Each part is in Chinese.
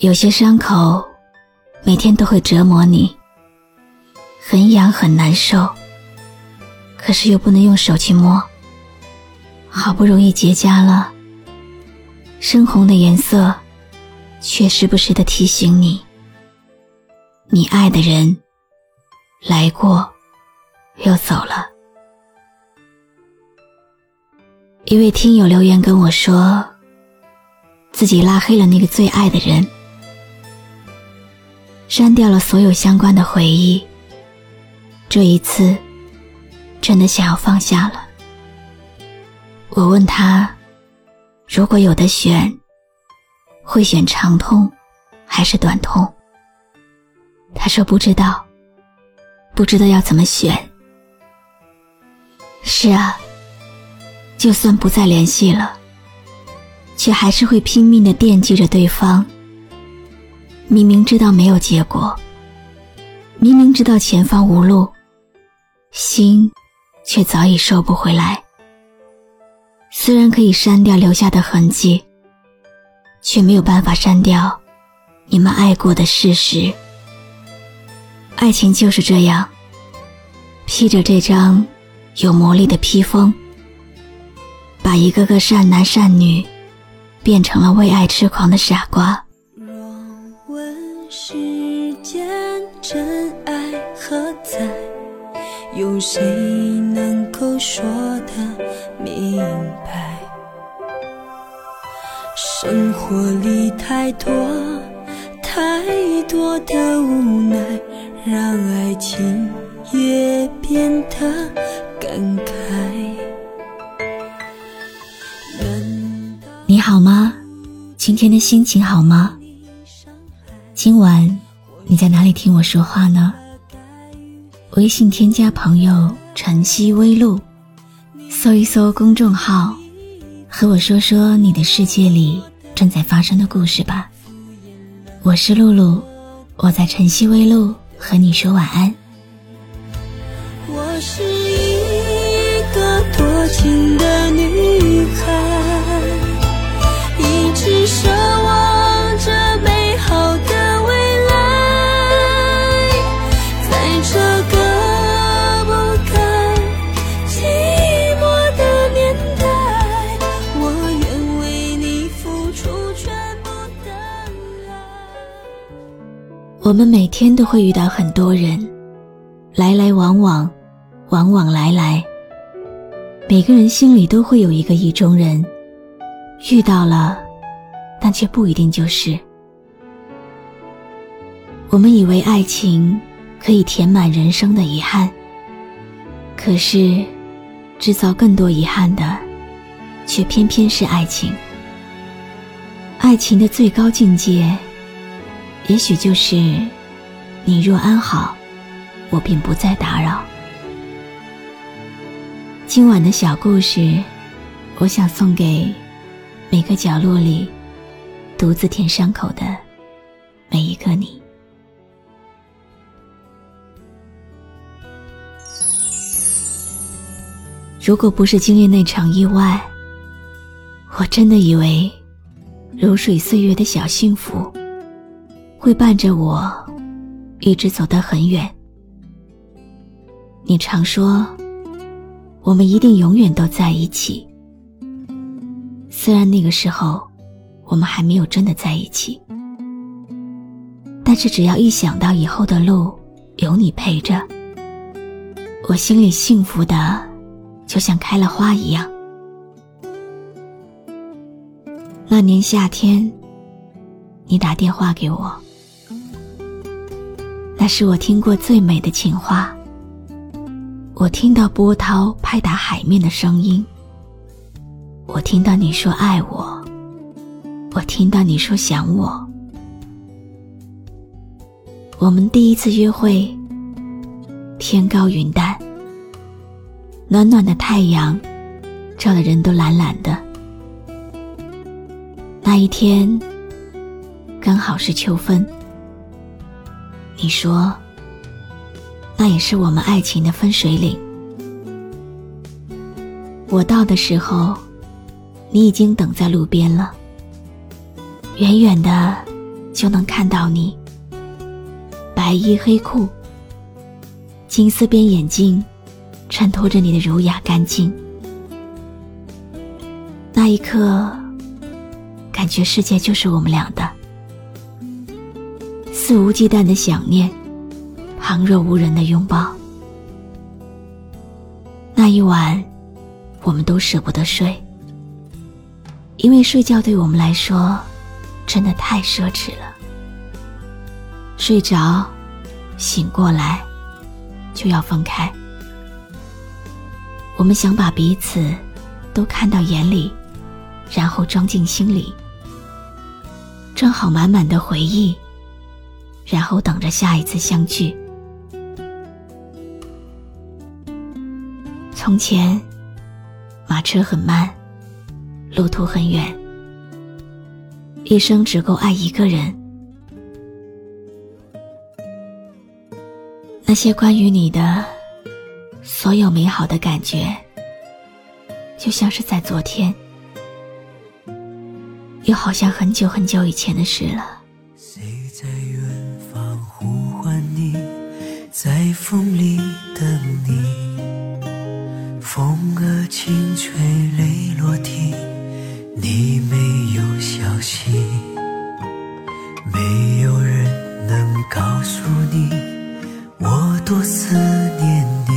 有些伤口，每天都会折磨你，很痒很难受，可是又不能用手去摸。好不容易结痂了，深红的颜色，却时不时的提醒你，你爱的人来过，又走了。一位听友留言跟我说，自己拉黑了那个最爱的人。删掉了所有相关的回忆。这一次，真的想要放下了。我问他，如果有的选，会选长痛还是短痛？他说不知道，不知道要怎么选。是啊，就算不再联系了，却还是会拼命的惦记着对方。明明知道没有结果，明明知道前方无路，心却早已收不回来。虽然可以删掉留下的痕迹，却没有办法删掉你们爱过的事实。爱情就是这样，披着这张有魔力的披风，把一个个善男善女变成了为爱痴狂的傻瓜。世间真爱何在？有谁能够说得明白？生活里太多太多的无奈，让爱情也变得感慨。你好吗？今天的心情好吗？今晚。你在哪里听我说话呢？微信添加朋友晨曦微露，搜一搜公众号，和我说说你的世界里正在发生的故事吧。我是露露，我在晨曦微露和你说晚安。我是一个多情的女孩，我们每天都会遇到很多人，来来往往，往往来来。每个人心里都会有一个意中人，遇到了，但却不一定就是。我们以为爱情可以填满人生的遗憾，可是，制造更多遗憾的，却偏偏是爱情。爱情的最高境界。也许就是，你若安好，我便不再打扰。今晚的小故事，我想送给每个角落里独自舔伤口的每一个你。如果不是经历那场意外，我真的以为如水岁月的小幸福。会伴着我，一直走得很远。你常说，我们一定永远都在一起。虽然那个时候，我们还没有真的在一起，但是只要一想到以后的路有你陪着，我心里幸福的就像开了花一样。那年夏天，你打电话给我。那是我听过最美的情话。我听到波涛拍打海面的声音，我听到你说爱我，我听到你说想我，我们第一次约会，天高云淡，暖暖的太阳照的人都懒懒的。那一天刚好是秋分，你说那也是我们爱情的分水岭。我到的时候，你已经等在路边了，远远的就能看到你。白衣黑裤，金丝边眼镜，衬托着你的儒雅干净。那一刻，感觉世界就是我们俩的，肆无忌惮的想念，旁若无人的拥抱。那一晚，我们都舍不得睡，因为睡觉对我们来说，真的太奢侈了。睡着。醒过来，就要分开。我们想把彼此都看到眼里，然后装进心里，装好满满的回忆，然后等着下一次相聚。从前，马车很慢，路途很远，一生只够爱一个人。那些关于你的所有美好的感觉，就像是在昨天，又好像很久很久以前的事了。轻吹，泪落地，你没有消息，没有人能告诉你。我多思念你，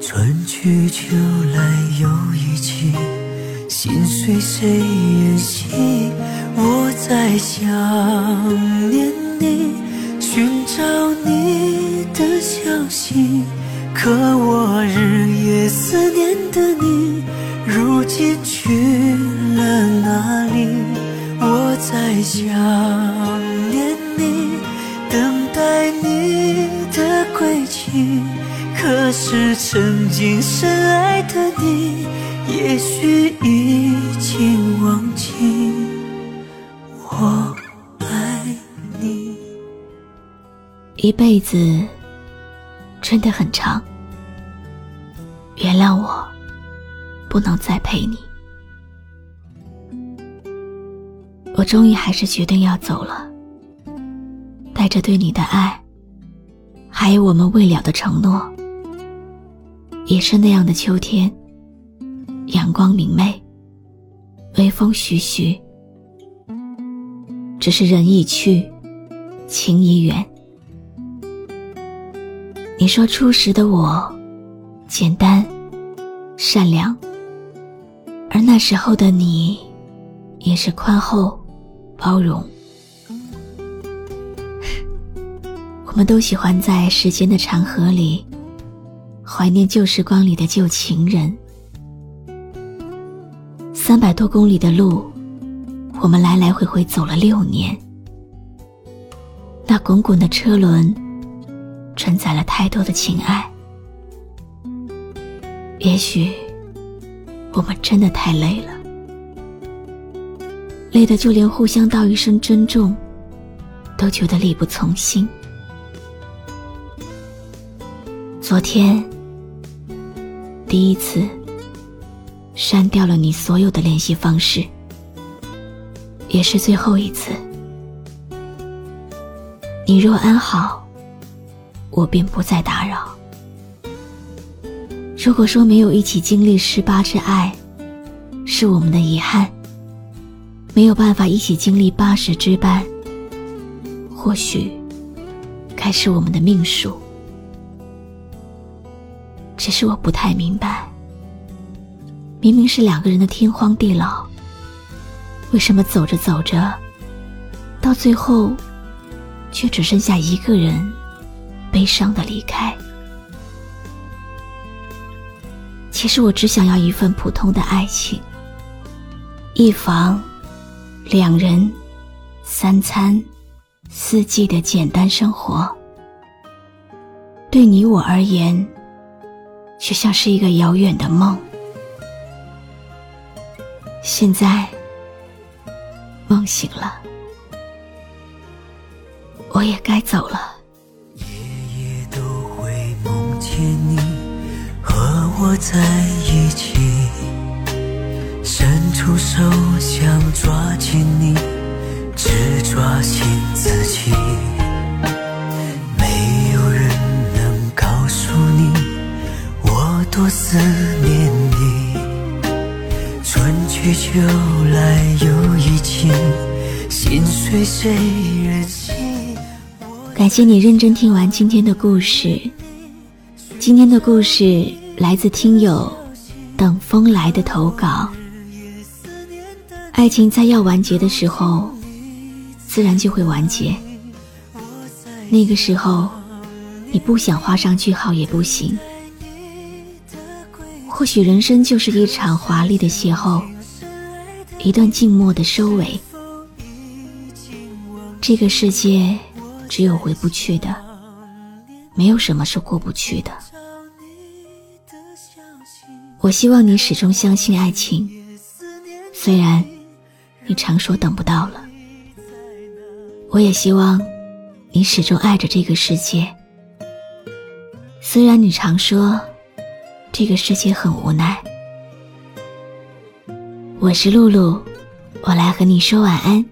春去秋来又一季，心随谁远行？我在想念你，寻找你的消息，可我日夜思念的你，如今去了哪里？我在想念你，等待你。的归期，可是曾经深爱的你，也许已经忘记我爱你。一辈子真的很长，原谅我，不能再陪你。我终于还是决定要走了，带着对你的爱。还有我们未了的承诺，也是那样的秋天，阳光明媚，微风徐徐。只是人已去，情已远。你说初时的我，简单，善良，而那时候的你，也是宽厚，包容。我们都喜欢在时间的长河里，怀念旧时光里的旧情人。三百多公里的路，我们来来回回走了六年。那滚滚的车轮，承载了太多的情爱。也许，我们真的太累了，累得就连互相道一声珍重，都觉得力不从心。昨天，第一次删掉了你所有的联系方式，也是最后一次。你若安好，我便不再打扰。如果说没有一起经历十八之爱，是我们的遗憾，没有办法一起经历八十之伴，或许该是我们的命数。只是我不太明白，明明是两个人的天荒地老，为什么走着走着，到最后，却只剩下一个人悲伤的离开？其实我只想要一份普通的爱情，一房，两人，三餐，四季的简单生活，对你我而言，却像是一个遥远的梦。现在，梦醒了，我也该走了。梦见你和我在一起，伸出手想抓紧你，只抓紧自己。没有人能告诉你我多思念你。春去秋来又一季，心碎谁人行？感谢你认真听完今天的故事。今天的故事来自听友等风来的投稿。爱情在要完结的时候，自然就会完结。那个时候，你不想画上句号也不行。或许人生就是一场华丽的邂逅，一段静默的收尾。这个世界只有回不去的，没有什么是过不去的。我希望你始终相信爱情，虽然你常说等不到了。我也希望你始终爱着这个世界，虽然你常说。这个世界很无奈。我是露露，我来和你说晚安。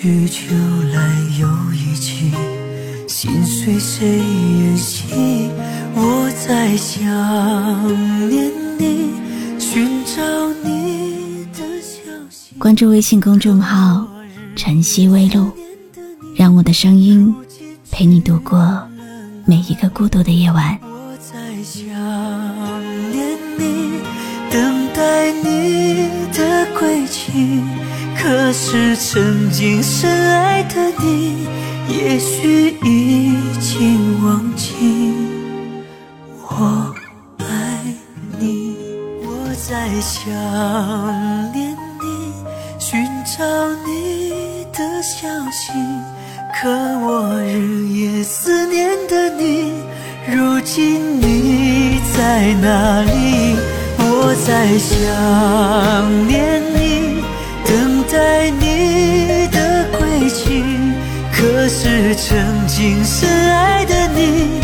去秋来又一季，心随谁人行？我在想念你，寻找你的消息。关注微信公众号“晨曦微露”，让我的声音陪你度过每一个孤独的夜晚。我在想念你，等待你的归期。可是曾经深爱的你，也许已经忘记我爱你。我在想念你，寻找你的消息。可我日夜思念的你，如今你在哪里？我在想念今生爱的你，